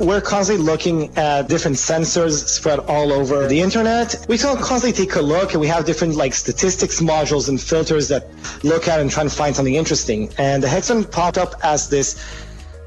We're constantly looking at different sensors spread all over the internet. We can constantly take a look and we have different like statistics modules and filters that look at and try and find something interesting. And the Hexman popped up as this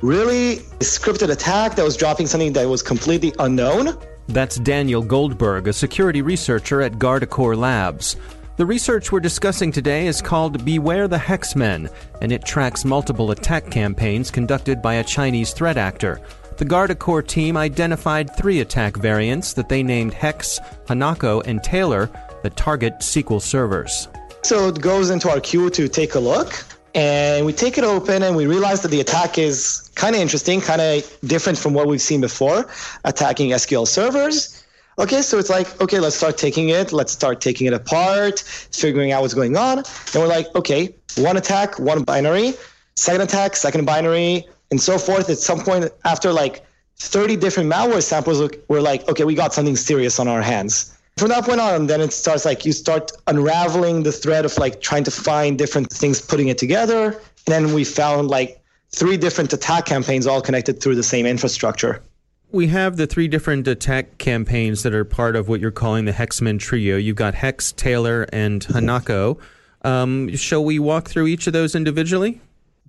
really scripted attack that was dropping something that was completely unknown. That's Daniel Goldberg, a security researcher at Guardicore Labs. The research we're discussing today is called Beware the Hexmen, and it tracks multiple attack campaigns conducted by a Chinese threat actor. The Guardicore team identified three attack variants that they named Hex, Hanako, and Taylor that target SQL servers. So it goes into our queue to take a look. And we take it open and we realize that the attack is kind of interesting, kind of different from what we've seen before, attacking SQL servers. Okay, so it's like, okay, let's start taking it. Let's start taking it apart, figuring out what's going on. And we're like, okay, one attack, one binary, second attack, second binary, and so forth. At some point, after like 30 different malware samples, we're like, okay, we got something serious on our hands. From that point on, then it starts like you start unraveling the thread of like trying to find different things, putting it together. And then we found like three different attack campaigns all connected through the same infrastructure. We have the three different attack campaigns that are part of what you're calling the Hexman trio. You've got Hex, Taylor, and Hanako. Um, shall we walk through each of those individually?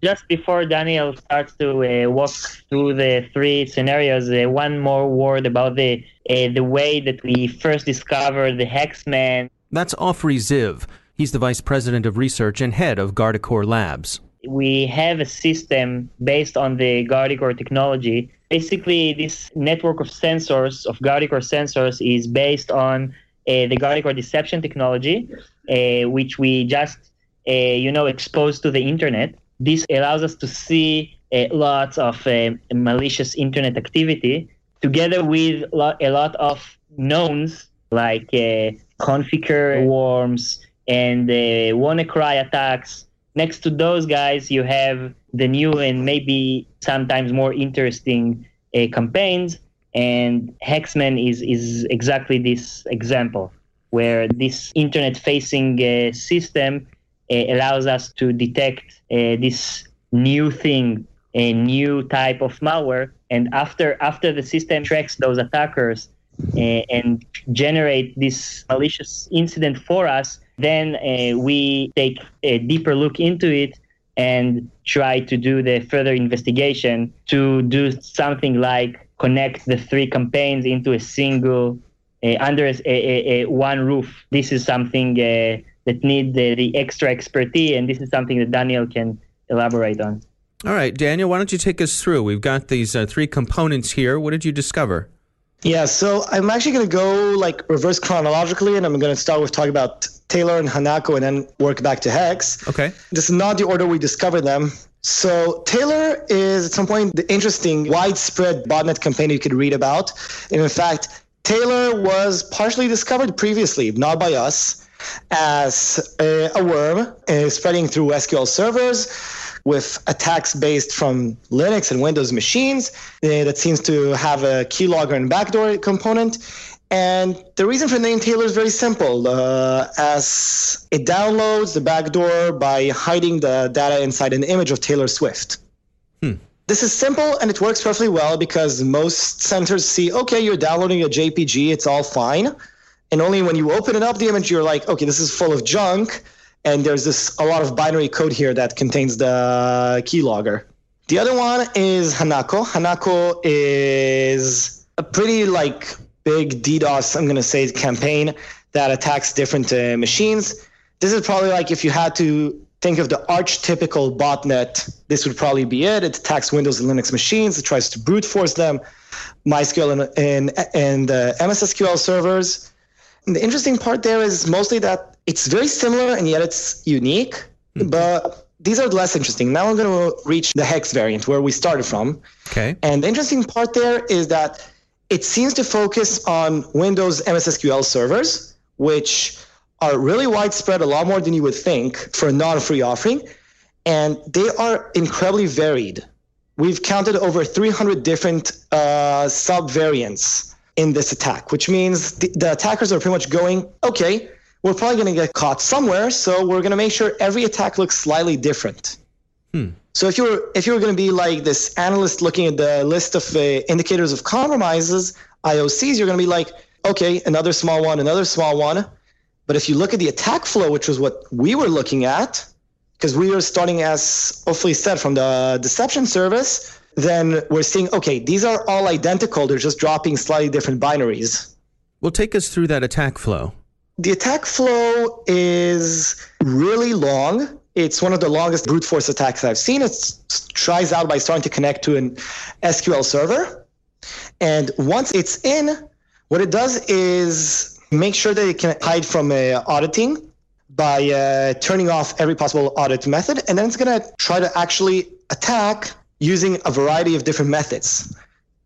Just before Daniel starts to uh, walk through the three scenarios, uh, one more word about the uh, the way that we first discovered the Hexman. That's Ofri Ziv. He's the vice president of research and head of Guardicore Labs. We have a system based on the Guardicore technology. Basically, this network of sensors, of Guardicore sensors, is based on uh, the Guardicore deception technology, uh, which we just, uh, you know, exposed to the internet. This allows us to see uh, lots of uh, malicious internet activity together with a lot of knowns like uh, Conficker worms and uh, WannaCry attacks. Next to those guys, you have the new and maybe sometimes more interesting uh, campaigns. And Hexman is, is exactly this example, where this internet facing system allows us to detect uh, this new thing, a new type of malware, and after after the system tracks those attackers uh, and generate this malicious incident for us, then we take a deeper look into it and try to do the further investigation to do something like connect the three campaigns into a single uh, under a, a, a one roof. This is something uh, that need the, the extra expertise, and this is something that Daniel can elaborate on. All right, Daniel, why don't you take us through? We've got these uh, three components here. What did you discover? Yeah, so I'm actually going to go like reverse chronologically, and I'm going to start with talking about Taylor and Hanako, and then work back to Hex. Okay. This is not the order we discovered them. So Taylor is at some point the interesting widespread botnet campaign you could read about. And in fact, Taylor was partially discovered previously, not by us, as a, a worm spreading through SQL servers with attacks based from Linux and Windows machines uh, that seems to have a keylogger and backdoor component. And the reason for the name Taylor is very simple, uh, as it downloads the backdoor by hiding the data inside an image of Taylor Swift. Hmm. This is simple and it works perfectly well because most centers see, okay, you're downloading a JPG, it's all fine. And only when you open it up, the image, you're like, okay, this is full of junk. And there's this a lot of binary code here that contains the keylogger. The other one is Hanako. Hanako is a pretty like big DDoS, I'm going to say, campaign that attacks different uh, machines. This is probably like if you had to think of the archetypical botnet, this would probably be it. It attacks Windows and Linux machines. It tries to brute force them, MySQL and, and, and uh, MSSQL servers. And the interesting part there is mostly that it's very similar and yet it's unique. Mm-hmm. But these are less interesting. Now I'm going to reach the hex variant where we started from. Okay. And the interesting part there is that it seems to focus on Windows MSSQL servers, which are really widespread, a lot more than you would think for a non-free offering, and they are incredibly varied. We've counted over 300 different uh, sub-variants in this attack, which means the, the attackers are pretty much going, okay, we're probably going to get caught somewhere, so we're going to make sure every attack looks slightly different. Hmm. So if you were if you were going to be like this analyst looking at the list of uh, indicators of compromises, IOCs, you're going to be like, okay, another small one, another small one. But if you look at the attack flow, which was what we were looking at, because we were starting as hopefully said from the deception service, then we're seeing okay, these are all identical. They're just dropping slightly different binaries. Well, take us through that attack flow. The attack flow is really long it's one of the longest brute force attacks I've seen. It tries out by starting to connect to an SQL server. And once it's in, what it does is make sure that it can hide from uh, auditing by uh, turning off every possible audit method. And then it's going to try to actually attack using a variety of different methods.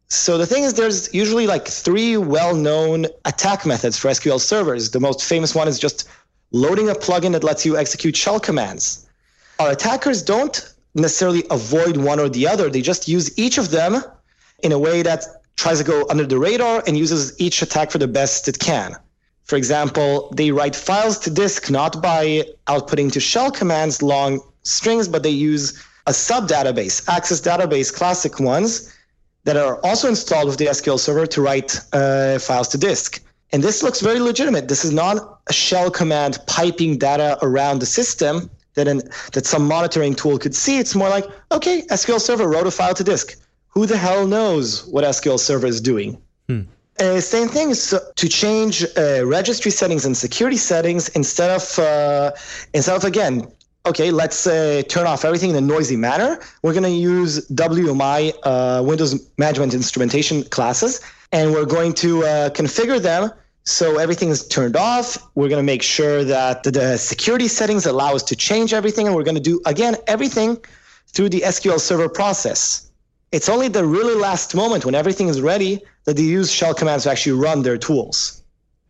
So the thing is, there's usually like three well-known attack methods for SQL servers. The most famous one is just loading a plugin that lets you execute shell commands. Our attackers don't necessarily avoid one or the other. They just use each of them in a way that tries to go under the radar and uses each attack for the best it can. For example, they write files to disk not by outputting to shell commands long strings, but they use a sub database, Access database, classic ones that are also installed with the SQL server to write uh, files to disk. And this looks very legitimate. This is not a shell command piping data around the system that an, that some monitoring tool could see. It's more like, okay, SQL Server wrote a file to disk. Who the hell knows what SQL Server is doing? Hmm. Uh, same thing is to change uh, registry settings and security settings instead of uh, instead of again okay, let's uh, turn off everything in a noisy manner. We're going to use WMI, uh, Windows Management Instrumentation classes, and we're going to uh, configure them so everything is turned off. We're going to make sure that the security settings allow us to change everything. And we're going to do, again, everything through the SQL Server process. It's only the really last moment when everything is ready that they use shell commands to actually run their tools.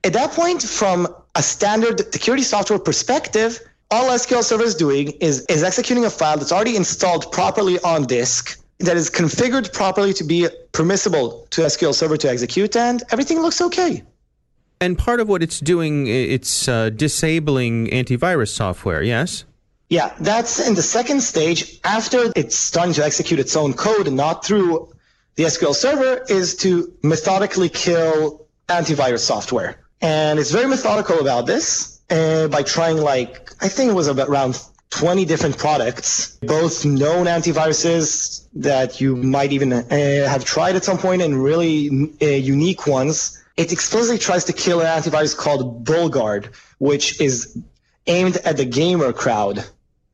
At that point, from a standard security software perspective, all SQL Server is doing is, is executing a file that's already installed properly on disk, that is configured properly to be permissible to SQL Server to execute, and everything looks okay. And part of what it's doing, it's uh, disabling antivirus software, yes? Yeah, that's in the second stage after it's starting to execute its own code, and not through the SQL server, is to methodically kill antivirus software. And it's very methodical about this uh, by trying like, I think it was about around 20 different products, both known antiviruses that you might even uh, have tried at some point and really uh, unique ones it explicitly tries to kill an antivirus called BullGuard, which is aimed at the gamer crowd,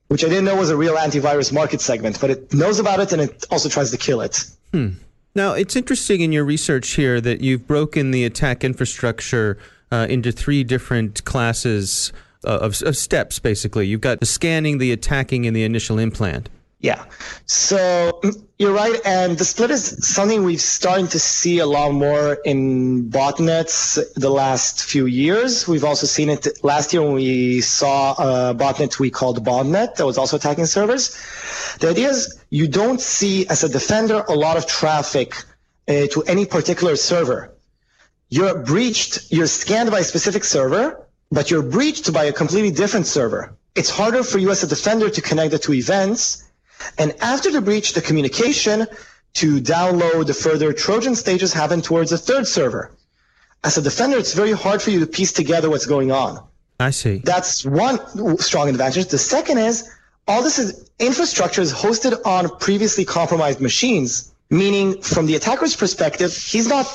which I didn't know was a real antivirus market segment, but it knows about it and it also tries to kill it. Hmm. Now, it's interesting in your research here that you've broken the attack infrastructure uh, into three different classes uh, of, of steps, basically. You've got the scanning, the attacking, and the initial implant. Yeah. So you're right. And the split is something we've started to see a lot more in botnets the last few years. We've also seen it last year when we saw a botnet we called Botnet that was also attacking servers. The idea is you don't see as a defender a lot of traffic uh, to any particular server. You're breached, you're scanned by a specific server, but you're breached by a completely different server. It's harder for you as a defender to connect the two events and after the breach, the communication to download the further Trojan stages happen towards a third server. As a defender, it's very hard for you to piece together what's going on. I see. That's one strong advantage. The second is all this is infrastructure is hosted on previously compromised machines, meaning from the attacker's perspective, he's not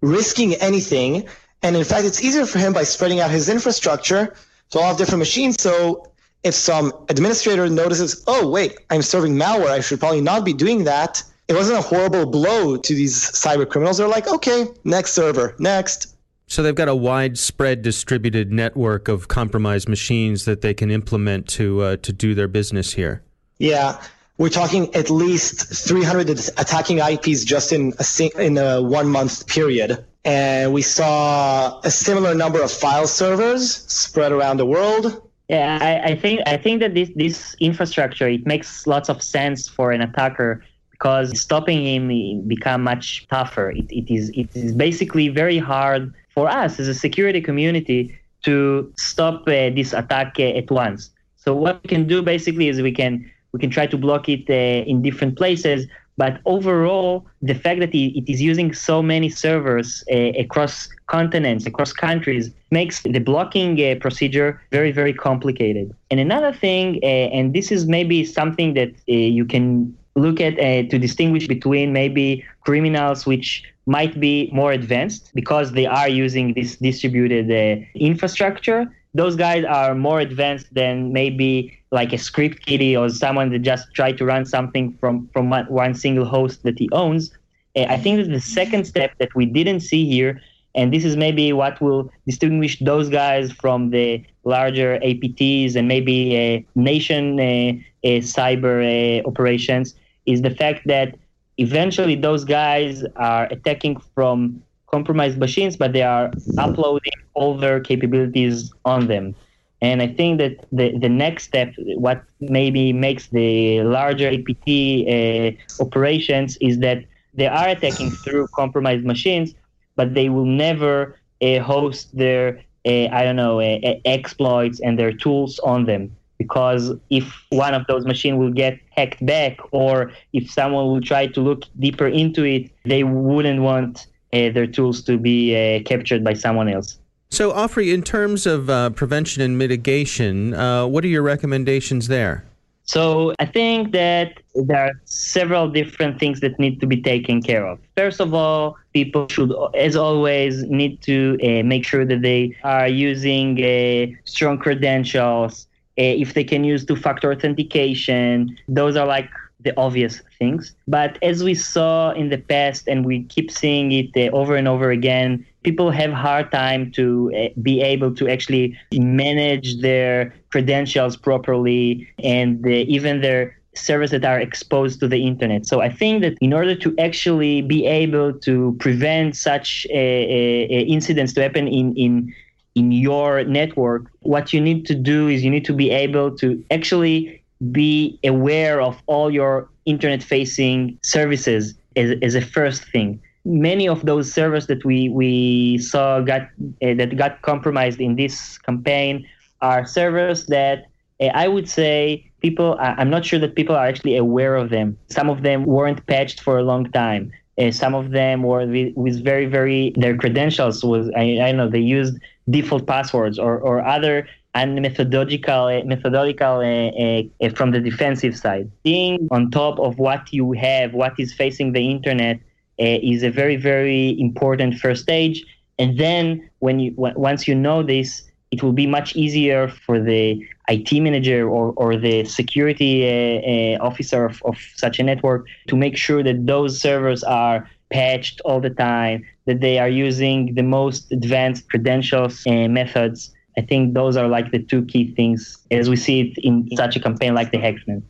risking anything. And in fact, it's easier for him by spreading out his infrastructure to all different machines. So if some administrator notices, oh, wait, I'm serving malware, I should probably not be doing that. It wasn't a horrible blow to these cyber criminals. They're like, okay, next server, next. So they've got a widespread distributed network of compromised machines that they can implement to uh, to do their business here. Yeah, we're talking at least 300 attacking IPs just in a in a one month period, and we saw a similar number of file servers spread around the world. Yeah, I, I, think I think that this this infrastructure it makes lots of sense for an attacker because stopping him become much tougher. It, it is it is basically very hard for us as a security community to stop uh, this attack uh, at once. So what we can do basically is we can we can try to block it uh, in different places, but overall, the fact that it is using so many servers uh, across continents, across countries, makes the blocking uh, procedure very, very complicated. And another thing, uh, and this is maybe something that uh, you can look at uh, to distinguish between maybe criminals which might be more advanced because they are using this distributed infrastructure. Those guys are more advanced than maybe like a script kiddie or someone that just tried to run something from from one single host that he owns. Uh, I think that the second step that we didn't see here, and this is maybe what will distinguish those guys from the larger APTs and maybe nation uh, uh, cyber operations, is the fact that eventually those guys are attacking from compromised machines, but they are uploading all their capabilities on them. And I think that the, the next step, what maybe makes the larger APT uh, operations, is that they are attacking through compromised machines, but they will never uh, host their, uh, I don't know, uh, uh, exploits and their tools on them. Because if one of those machines will get hacked back, or if someone will try to look deeper into it, they wouldn't want uh, their tools to be captured by someone else. So, Ofri, in terms of uh, prevention and mitigation, uh, what are your recommendations there? So, I think that there are several different things that need to be taken care of. First of all, people should, as always, need to uh, make sure that they are using uh, strong credentials. Uh, if they can use two factor authentication, those are like the obvious things. But as we saw in the past, and we keep seeing it uh, over and over again, people have hard time to uh, be able to actually manage their credentials properly and even their servers that are exposed to the internet. So I think that in order to actually be able to prevent such uh, uh, incidents to happen in in in your network, what you need to do is you need to be able to actually be aware of all your internet facing services as, as a first thing many of those servers that we we saw got uh, that got compromised in this campaign are servers that uh, I would say people I'm not sure that people are actually aware of them. Some of them weren't patched for a long time. Uh, some of them were with, very very their credentials was I, I don't know they used default passwords or, or other and methodological methodological uh, uh, from the defensive side. Being on top of what you have, what is facing the internet, uh, is a very very important first stage. And then when you w- once you know this, it will be much easier for the IT manager or, or the security uh, uh, officer of, of such a network to make sure that those servers are patched all the time, that they are using the most advanced credentials and methods. I think those are like the two key things as we see it in such a campaign like the Hexman.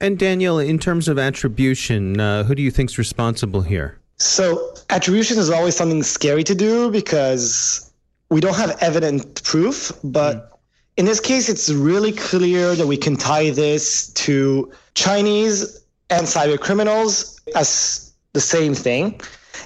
And Daniel, in terms of attribution, uh, who do you think is responsible here? So attribution is always something scary to do because we don't have evident proof, but mm. in this case, it's really clear that we can tie this to Chinese and cyber criminals as the same thing.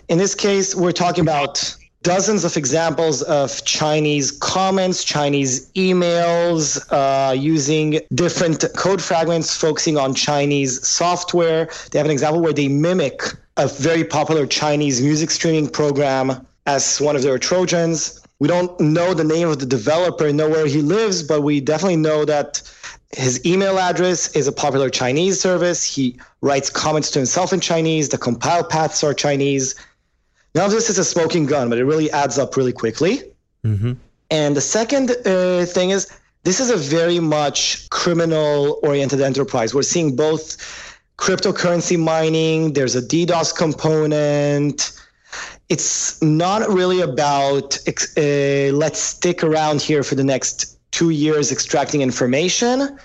In this case, we're talking about dozens of examples of Chinese comments, Chinese emails, uh, using different code fragments, focusing on Chinese software. They have an example where they mimic a very popular Chinese music streaming program as one of their Trojans. We don't know the name of the developer, know where he lives, but we definitely know that his email address is a popular Chinese service. He writes comments to himself in Chinese. The compile paths are Chinese. Now, this is a smoking gun, but it really adds up really quickly. Mm-hmm. And the second uh, thing is, this is a very much criminal oriented enterprise. We're seeing both cryptocurrency mining, there's a DDoS component. It's not really about uh, let's stick around here for the next two years extracting information.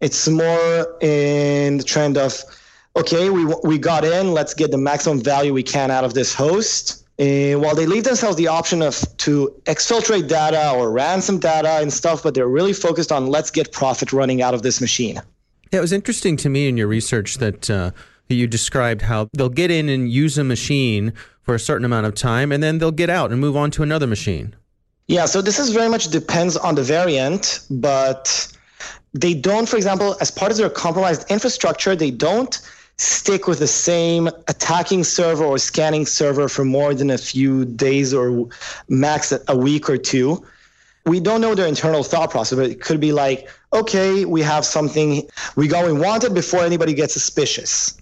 It's more in the trend of, okay, we, we got in, let's get the maximum value we can out of this host. Uh, while they leave themselves the option of to exfiltrate data or ransom data and stuff, but they're really focused on let's get profit running out of this machine. Yeah, it was interesting to me in your research that uh, you described how they'll get in and use a machine for a certain amount of time, and then they'll get out and move on to another machine. Yeah, so this is very much depends on the variant, but they don't, for example, as part of their compromised infrastructure, they don't stick with the same attacking server or scanning server for more than a few days or max a week or two. We don't know their internal thought process, but it could be like, okay, we have something we go and want it before anybody gets suspicious.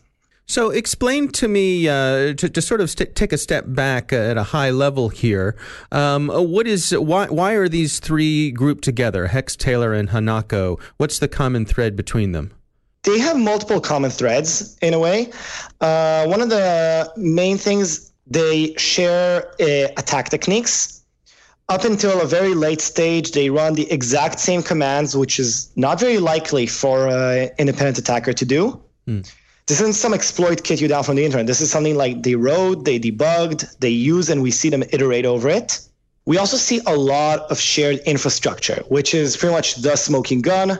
So, explain to me uh, to, to, sort of st- take a step back at a high level here. Um, what is why why are these three grouped together? Hex, Taylor, and Hanako. What's the common thread between them? They have multiple common threads in a way. Uh, one of the main things they share uh, attack techniques. Up until a very late stage, they run the exact same commands, which is not very likely for an independent attacker to do. Hmm. This isn't some exploit kit you down from the internet. This is something like they wrote, they debugged, they use, and we see them iterate over it. We also see a lot of shared infrastructure, which is pretty much the smoking gun.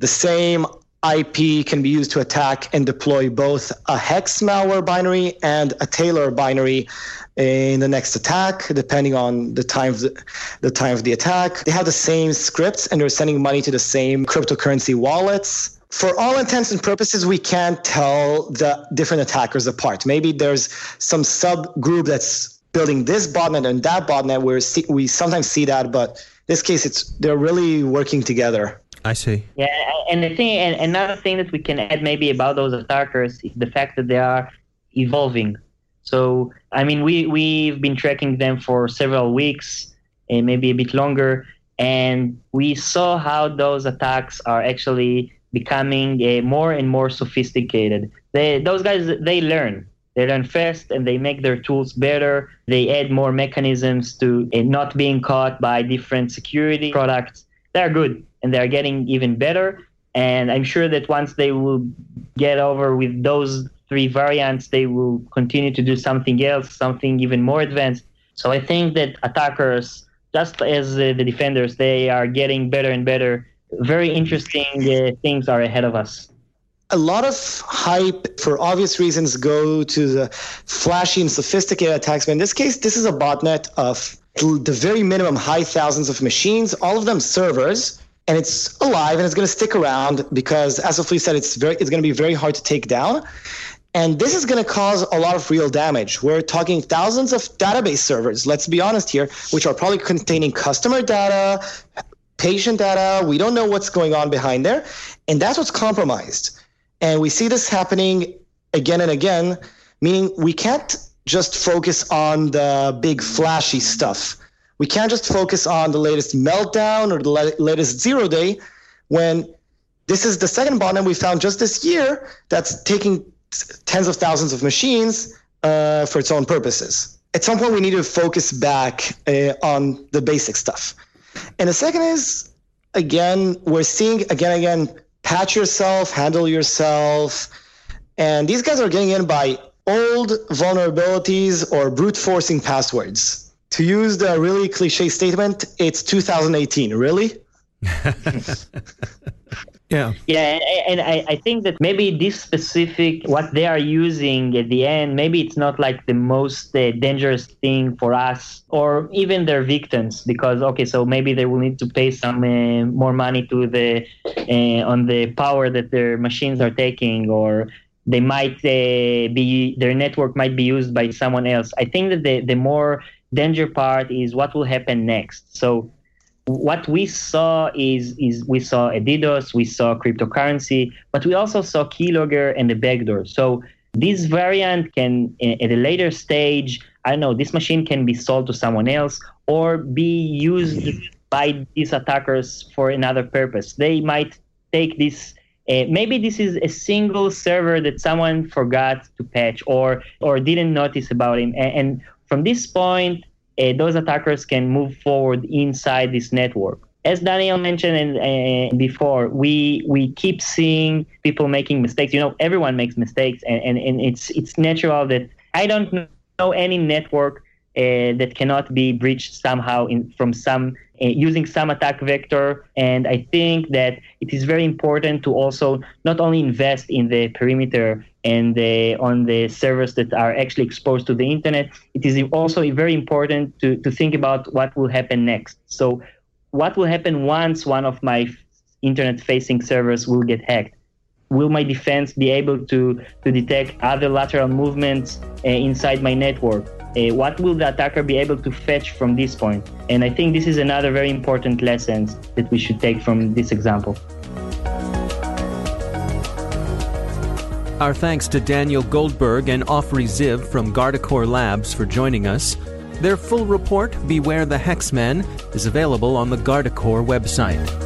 The same IP can be used to attack and deploy both a hex malware binary and a Taylor binary in the next attack, depending on the time of the, the time of the attack. They have the same scripts and they're sending money to the same cryptocurrency wallets for all intents and purposes, we can't tell the different attackers apart. Maybe there's some subgroup that's building this botnet and that botnet where we sometimes see that, but in this case, it's they're really working together. I see. Yeah, and the thing, and another thing that we can add maybe about those attackers is the fact that they are evolving. So, I mean, we we've been tracking them for several weeks, and maybe a bit longer, and we saw how those attacks are actually becoming uh, more and more sophisticated. They, those guys, they learn. They learn fast and they make their tools better. They add more mechanisms to uh, not being caught by different security products. They're good and they're getting even better. And I'm sure that once they will get over with those three variants, they will continue to do something else, something even more advanced. So I think that attackers, just as uh, the defenders, they are getting better and better very interesting uh, things are ahead of us. A lot of hype, for obvious reasons, go to the flashy and sophisticated attacks. But in this case, this is a botnet of the very minimum high thousands of machines, all of them servers, and it's alive and it's going to stick around because, as Ofri said, it's very it's going to be very hard to take down. And this is going to cause a lot of real damage. We're talking thousands of database servers, let's be honest here, which are probably containing customer data, patient data. We don't know what's going on behind there. And that's what's compromised. And we see this happening again and again, meaning we can't just focus on the big flashy stuff. We can't just focus on the latest meltdown or the latest zero day when this is the second botnet we found just this year that's taking tens of thousands of machines uh, for its own purposes. At some point, we need to focus back uh, on the basic stuff. And the second is, again, we're seeing again, again, patch yourself, handle yourself. And these guys are getting in by old vulnerabilities or brute forcing passwords. To use the really cliche statement, it's 2018. Really? Yeah. Yeah, and, I, I think that maybe this specific what they are using at the end, maybe it's not like the most uh, dangerous thing for us or even their victims because okay, so maybe they will need to pay some uh, more money to the uh, on the power that their machines are taking or they might uh, be their network might be used by someone else. I think that the the more danger part is what will happen next. So what we saw is is we saw a DDoS, we saw cryptocurrency, but we also saw keylogger and the backdoor. So this variant can, at a later stage, I don't know, this machine can be sold to someone else or be used by these attackers for another purpose. They might take this. Uh, maybe this is a single server that someone forgot to patch or or didn't notice about him, and, and from this point uh, those attackers can move forward inside this network. As Daniel mentioned uh, before, we we keep seeing people making mistakes. You know, everyone makes mistakes, and, and, and it's it's natural that I don't know any network uh, that cannot be breached somehow in, from some using some attack vector. And I think that it is very important to also not only invest in the perimeter and the, on the servers that are actually exposed to the internet, it is also very important to, to think about what will happen next. So, what will happen once one of my internet facing servers will get hacked? Will my defense be able to, to detect other lateral movements uh, inside my network? Uh, what will the attacker be able to fetch from this point? And I think this is another very important lesson that we should take from this example. Our thanks to Daniel Goldberg and Ofri Ziv from Guardicore Labs for joining us. Their full report, Beware the Hexmen, is available on the Guardicore website.